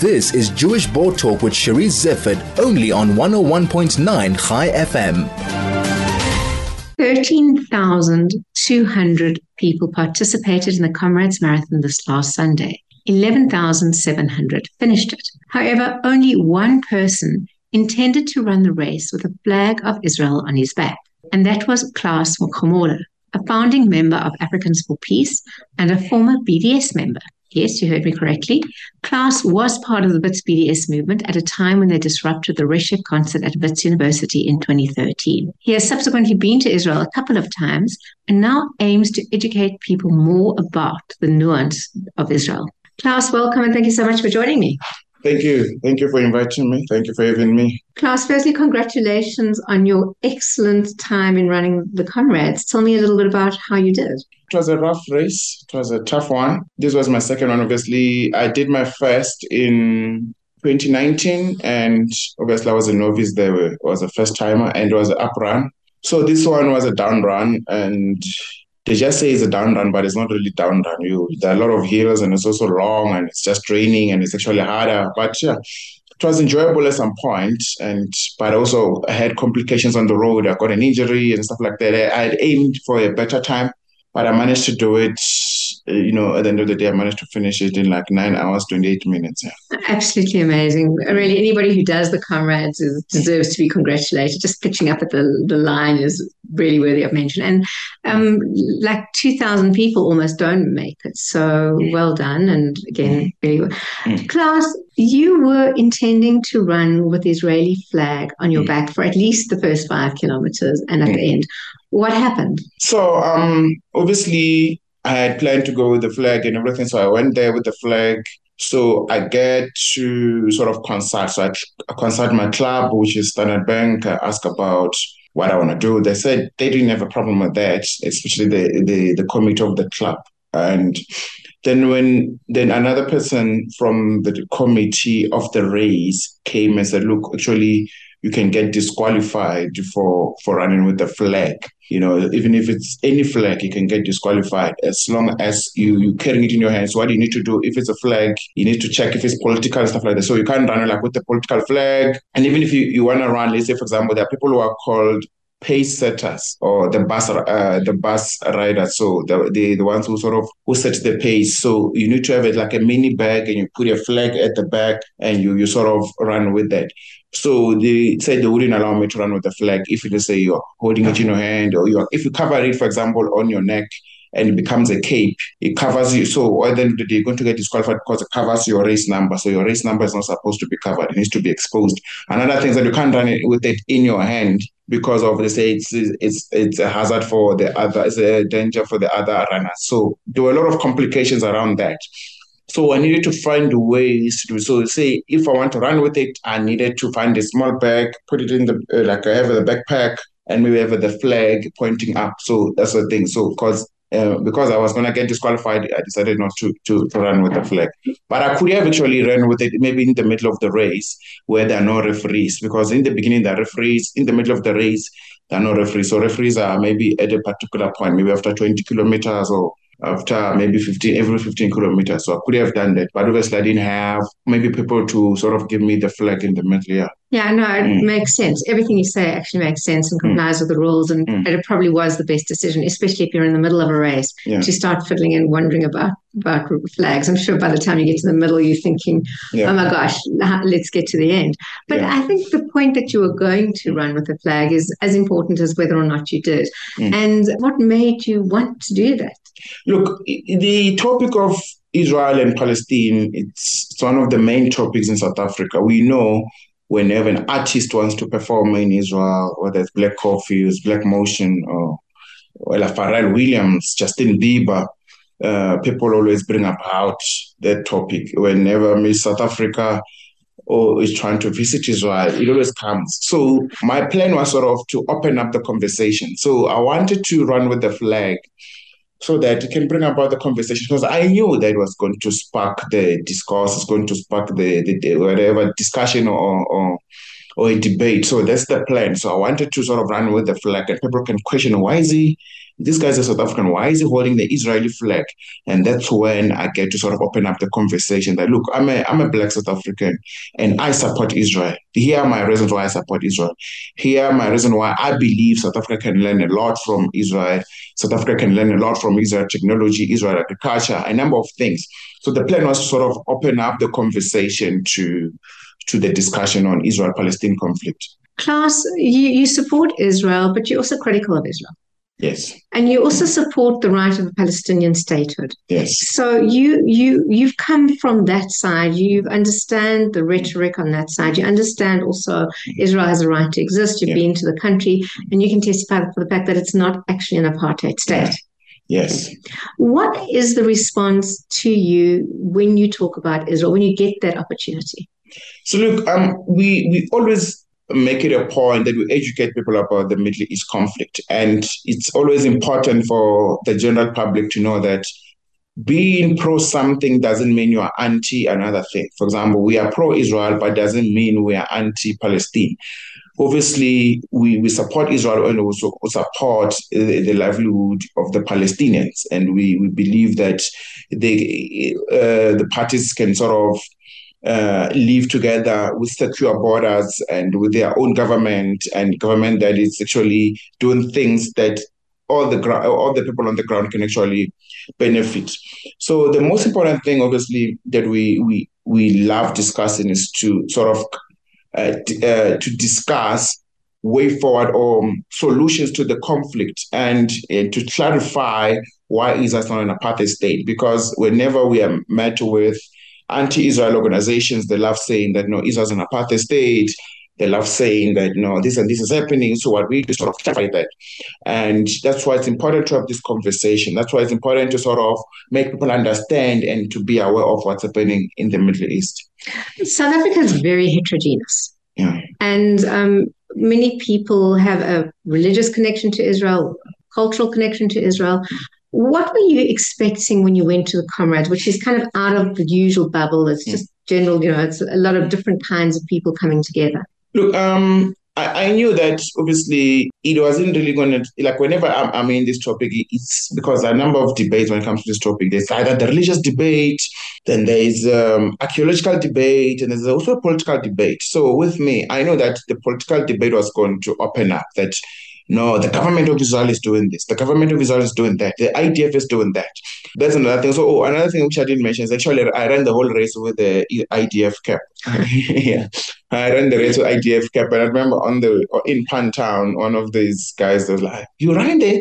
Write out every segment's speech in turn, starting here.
This is Jewish Board Talk with Charisse Zeifert, only on 101.9 ChaiFM. 13,200 people participated in the Comrades Marathon this last Sunday. 11,700 finished it. However, only one person intended to run the race with a flag of Israel on his back, and that was Klaas Mokgomole, a founding member of Africans for Peace and a former BDS member. Yes, you heard me correctly. Klaas was part of the WITS BDS movement at a time when they disrupted the Reshef concert at WITS University in 2013. He has subsequently been to Israel a couple of times and now aims to educate people more about the nuance of Israel. Klaas, welcome and thank you so much for joining me. Thank you. Thank you for inviting me. Thank you for having me. Klaas, firstly, congratulations on your excellent time in running the Comrades. Tell me a little bit about how you did. It was a rough race. It was a tough one. This was my second one, obviously. I did my first in 2019, and obviously I was a novice there. It was a first timer, and it was an up run. So this one was a down run, and they just say it's a down run, but it's not really down run. You there are a lot of hills and it's also long and it's just raining and it's actually harder. But yeah, it was enjoyable at some point, and but also I had complications on the road. I got an injury and stuff like that. I had aimed for a better time, but I managed to do it. You know, at the end of the day, I managed to finish it in like nine hours, twenty-eight minutes. Yeah. Absolutely amazing. Really, anybody who does the comrades is, deserves to be congratulated. Just pitching up at the the line is really worthy of mention. And um, like two thousand people almost don't make it. So well done. And again, really well. Mm. Klaas, you were intending to run with the Israeli flag on your Mm. back for at least the first five kilometers, and at the end, what happened? So um obviously I had planned to go with the flag and everything. So I went there with the flag. So I get to sort of consult. So I, I consult my club, which is Standard Bank. I ask about what I want to do. They said they didn't have a problem with that, especially the the, the committee of the club. And then when then another person from the committee of the race came and said, look, actually you can get disqualified for for running with the flag. You know, even if it's any flag, you can get disqualified as long as you you carrying it in your hands. What do you need to do if it's a flag, you need to check if it's political stuff like that. So you can't run like with the political flag. And even if you, you want to run, let's say for example, there are people who are called pace setters or the bus uh, the bus riders so the, the the ones who sort of who set the pace so you need to have it like a mini bag and you put your flag at the back and you you sort of run with that so they said they wouldn't allow me to run with the flag if you just say you're holding it in your hand or you're if you cover it for example on your neck and it becomes a cape. It covers you. So at the end of the day, you're going to get disqualified because it covers your race number. So your race number is not supposed to be covered. It needs to be exposed. Another thing is that you can't run it with it in your hand because of they say it's it's it's a hazard for the other, it's a danger for the other runners. So there were a lot of complications around that. So I needed to find ways to do so. Say if I want to run with it, I needed to find a small bag, put it in the like I have the backpack, and maybe have the flag pointing up. So that's the thing. So because uh, because I was gonna get disqualified, I decided not to, to to run with the flag. But I could have actually run with it maybe in the middle of the race where there are no referees. Because in the beginning there are referees, in the middle of the race there are no referees. So referees are maybe at a particular point, maybe after 20 kilometers or after maybe 15 every 15 kilometers. So I could have done that. But obviously I didn't have maybe people to sort of give me the flag in the middle. Yeah. Yeah, no, it Mm. makes sense. Everything you say actually makes sense and complies with the rules, and Mm. it probably was the best decision, especially if you're in the middle of a race Yeah. to start fiddling and wondering about about flags. I'm sure by the time you get to the middle, you're thinking, Yeah. "Oh my gosh, let's get to the end." But Yeah. I think the point that you were going to run with the flag is as important as whether or not you did. Mm. And what made you want to do that? Look, the topic of Israel and Palestine, it's, it's one of the main topics in South Africa. We know whenever an artist wants to perform in Israel, whether it's Black Coffee, it's Black Motion, or well, Pharrell Williams, Justin Bieber, uh, people always bring about that topic. Whenever Miss South Africa or is trying to visit Israel, it always comes. So my plan was sort of to open up the conversation. So I wanted to run with the flag so that it can bring about the conversation because I knew that it was going to spark the discourse, it's going to spark the, the, the whatever discussion or, or or a debate. So that's the plan. So I wanted to sort of run with the flag and people can question why is he this guy's a South African. Why is he holding the Israeli flag? And that's when I get to sort of open up the conversation that look, I'm a I'm a black South African and I support Israel. Here are my reasons why I support Israel. Here are my reasons why I believe South Africa can learn a lot from Israel. South Africa can learn a lot from Israel technology, Israel agriculture, a number of things. So the plan was to sort of open up the conversation to to the discussion on Israel-Palestine conflict. Klaas, you, you support Israel, but you're also critical of Israel. Yes. And you also support the right of a Palestinian statehood. Yes. So you you you've come from that side. You understand the rhetoric on that side. You understand also Israel has a right to exist. You've yeah. been to the country, and you can testify for the fact that it's not actually an apartheid state. Yes. What is the response to you when you talk about Israel when you get that opportunity? So look, um, we we always make it a point that we educate people about the Middle East conflict. And it's always important for the general public to know that being pro something doesn't mean you are anti another thing. For example, we are pro Israel, but doesn't mean we are anti Palestine. Obviously, we, we support Israel and also support the, the livelihood of the Palestinians. And we, we believe that they, uh, the parties can sort of uh, live together with secure borders and with their own government and government that is actually doing things that all the ground, all the people on the ground can actually benefit. So the most important thing, obviously, that we we we love discussing is to sort of uh, uh, to discuss way forward or solutions to the conflict and uh, to clarify why is Israel not an apartheid state. Because whenever we are met with anti-Israel organizations, they love saying that, no, Israel's an apartheid state. They love saying that, no, this and this is happening. So what we do sort of clarify that. And that's why it's important to have this conversation. That's why it's important to sort of make people understand and to be aware of what's happening in the Middle East. South Africa is very heterogeneous. Yeah. And um, many people have a religious connection to Israel, cultural connection to Israel. What were you expecting when you went to the Comrades, which is kind of out of the usual bubble? It's just general, you know, it's a lot of different kinds of people coming together. Look, um, I, I knew that obviously it wasn't really going to, like, whenever I'm, I'm in this topic, it's because a number of debates when it comes to this topic. There's either the religious debate, then there's um, archaeological debate, and there's also a political debate. So with me, I know that the political debate was going to open up, that no, the government of Israel is doing this. The government of Israel is doing that. The IDF is doing that. That's another thing. So, oh, another thing which I didn't mention is actually I ran the whole race with the IDF cap. yeah, I ran the race with IDF cap, and I remember on the in Pinetown, one of these guys was like, "You ran there?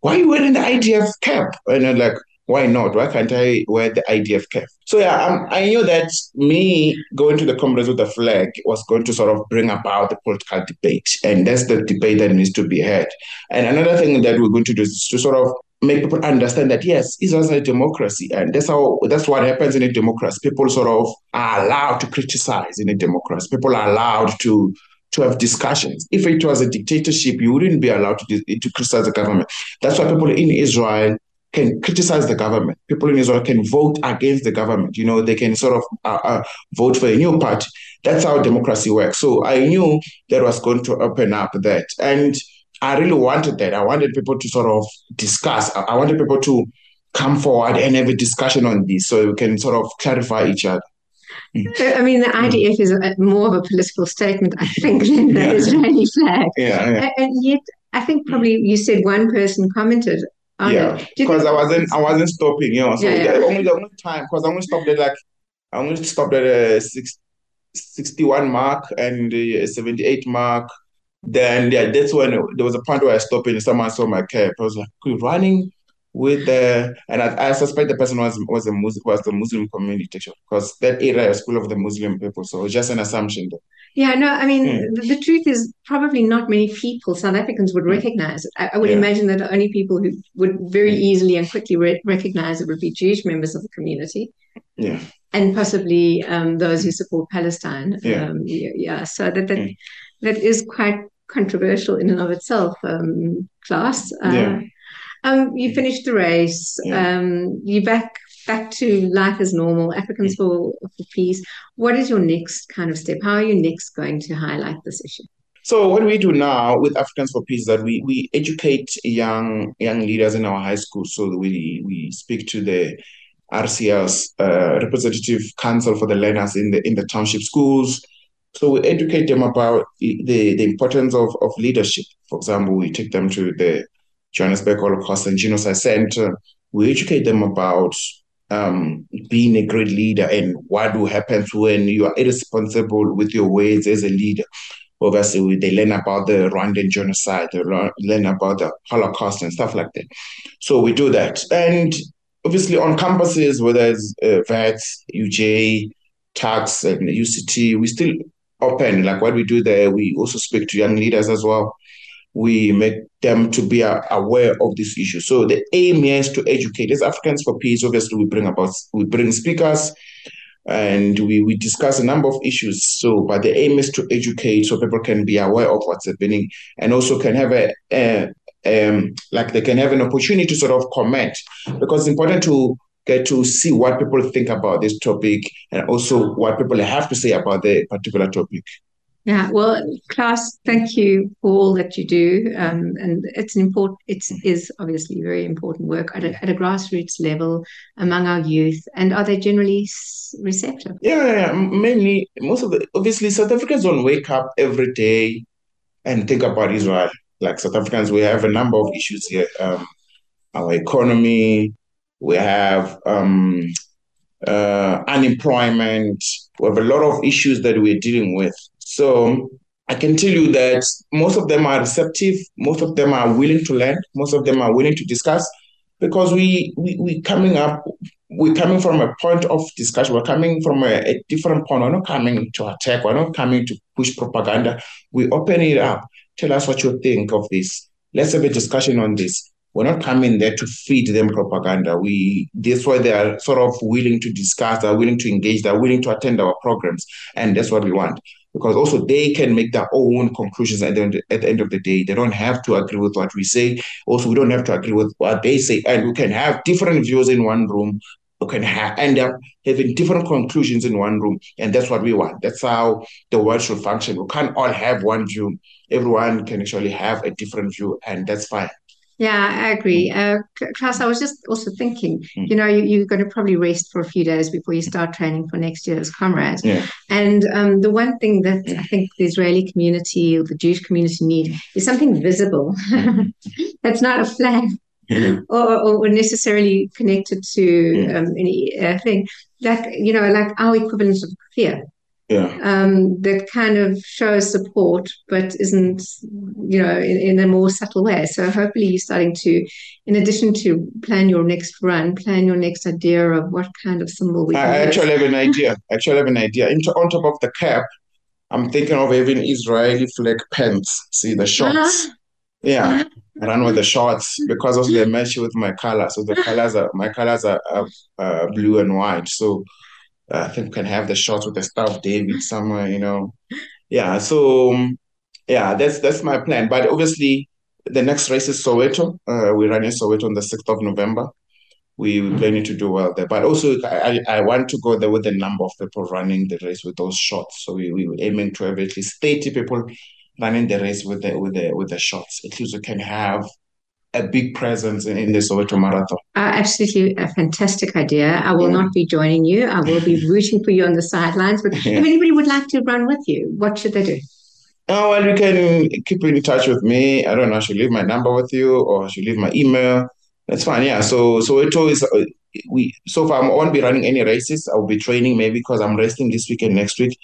Why are you wearing the IDF cap?" And I'm like, why not? Why can't I wear the IDF cap? So yeah, um, I knew that me going to the Comrades with the flag was going to sort of bring about the political debate, and that's the debate that needs to be had. And another thing that we're going to do is to sort of make people understand that yes, Israel a democracy, and that's how that's what happens in a democracy. People sort of are allowed to criticize in a democracy. People are allowed to to have discussions. If it was a dictatorship, you wouldn't be allowed to, to criticize the government. That's why people in Israel can criticize the government. People in Israel can vote against the government. You know, they can sort of uh, uh, vote for a new party. That's how democracy works. So I knew that was going to open up that. And I really wanted that. I wanted people to sort of discuss. I wanted people to come forward and have a discussion on this so we can sort of clarify each other. I mean, the IDF is a, more of a political statement, I think, than the yeah. Israeli flag. Yeah, yeah. And yet, I think probably you said one person commented Oh, yeah, because I wasn't I wasn't stopping, you know. So yeah, yeah. The, only the only time because I only stopped at like I only stopped at a six, 61 mark and a uh, 78 mark. Then yeah, that's when there was a point where I stopped and someone saw my cap. I was like, running with the and I, I, suspect the person was was a Muslim was the Muslim community because that area is full of the Muslim people. So it's just an assumption. That, yeah, no, I mean, mm. the, the, truth is probably not many people, South Africans, would hmm. recognize it. I, I would yeah. imagine that the only people who would very hmm. easily and quickly re- recognize it would be Jewish members of the community. Yeah. And possibly um, those who support Palestine. Yeah. Um, yeah, yeah, So that that, mm. that is quite controversial in and of itself, um, Klaas. Uh, yeah. Um, you finished the race. Yeah. Um, you back back to life as normal, Africans for, for Peace. What is your next kind of step? How are you next going to highlight this issue? So what we do now with Africans for Peace is that we we educate young young leaders in our high school. So we we speak to the RCL's uh, representative council for the learners in the in the township schools. So we educate them about the, the importance of, of leadership. For example, we take them to the Johannesburg Holocaust and Genocide Center. We educate them about um, being a great leader and what will happen when you are irresponsible with your words as a leader. Obviously, they learn about the Rwandan genocide, they learn about the Holocaust and stuff like that. So we do that. And obviously on campuses, whether it's uh, Wits, UJ, Tuks, and UCT, we still open. Like what we do there, we also speak to young leaders as well. We make them to be aware of this issue. So the aim is to educate. As Africans for Peace, obviously, we bring about we bring speakers, and we, we discuss a number of issues. So, but the aim is to educate so people can be aware of what's happening and also can have a, a um, like they can have an opportunity to sort of comment because it's important to get to see what people think about this topic and also what people have to say about the particular topic. Yeah, well, Klaas, thank you for all that you do, um, and it's an important. It is obviously very important work at a, at a grassroots level among our youth. And are they generally receptive? Yeah, yeah, mainly most of the obviously South Africans don't wake up every day and think about Israel like South Africans, we have a number of issues here. Um, our economy, we have um, uh, unemployment, we have a lot of issues that we're dealing with. So I can tell you that most of them are receptive, most of them are willing to learn, most of them are willing to discuss because we we we coming up we're coming from a point of discussion. We're coming from a, a, different point. We're not coming to attack. We're not coming to push propaganda. We open it up. Tell us what you think of this. Let's have a discussion on this. We're not coming there to feed them propaganda. We that's why they are sort of willing to discuss, they're willing to engage, they're willing to attend our programs. And that's what we want. Because also they can make their own conclusions at the, end, at the end of the day. They don't have to agree with what we say. Also, we don't have to agree with what they say. And we can have different views in one room, we can ha- end up having different conclusions in one room. And that's what we want. That's how the world should function. We can't all have one view. Everyone can actually have a different view, and that's fine. Yeah, I agree. Uh, Klaas, I was just also thinking, mm. you know, you, are going to probably rest for a few days before you start training for next year's comrades. Yeah. And um, the one thing that I think the Israeli community or the Jewish community need is something visible. That's not a flag or, or, necessarily connected to um, any uh, thing like you know like our equivalent of fear yeah. um, that kind of shows support but isn't you know in, in, a more subtle way so hopefully you're starting to in addition to plan your next run plan your next idea of what kind of symbol we i actually have an idea I actually have an idea on top of the cap i'm thinking of having israeli flag pants see the shorts uh-huh. yeah uh-huh run with the shorts because of the match with my color. So the colors are my colors are, are uh, blue and white. So I think we can have the shorts with the staff David somewhere, you know. Yeah. So um, yeah, that's that's my plan. But obviously, the next race is Soweto. Uh, we're running Soweto on the sixth of November. We, we're planning to do well there, but also I, I want to go there with the number of people running the race with those shots. So we, we aiming to have at least 30 people running the race with the with the with the shots. At least we can have a big presence in, in the Soweto Marathon. Uh, absolutely a fantastic idea. I will not be joining you. I will be rooting for you on the sidelines. But yeah. if anybody would like to run with you, what should they do? Oh, well, you can keep in touch with me. I don't know. I should leave my number with you or I should leave my email. That's fine. Yeah. So, so it always, uh, we, so far I won't be running any races. I'll be training maybe because I'm resting this week and next week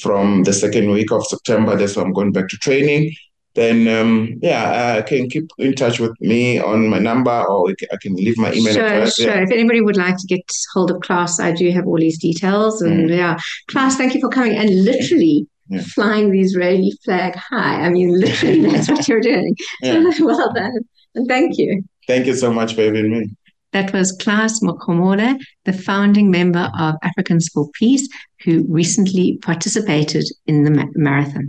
from the second week of September. That's why I'm going back to training. Then, um, yeah, I can keep in touch with me on my number or I can leave my email sure, address. Sure, If anybody would like to get hold of Klaas, I do have all these details. And mm. yeah, Klaas, thank you for coming and literally yeah. flying the Israeli flag high. I mean, literally, that's what you're doing. Yeah. well done. And thank you. Thank you so much for having me. That was Klaas Mokgomole, the founding member of Africans for Peace, who recently participated in the marathon.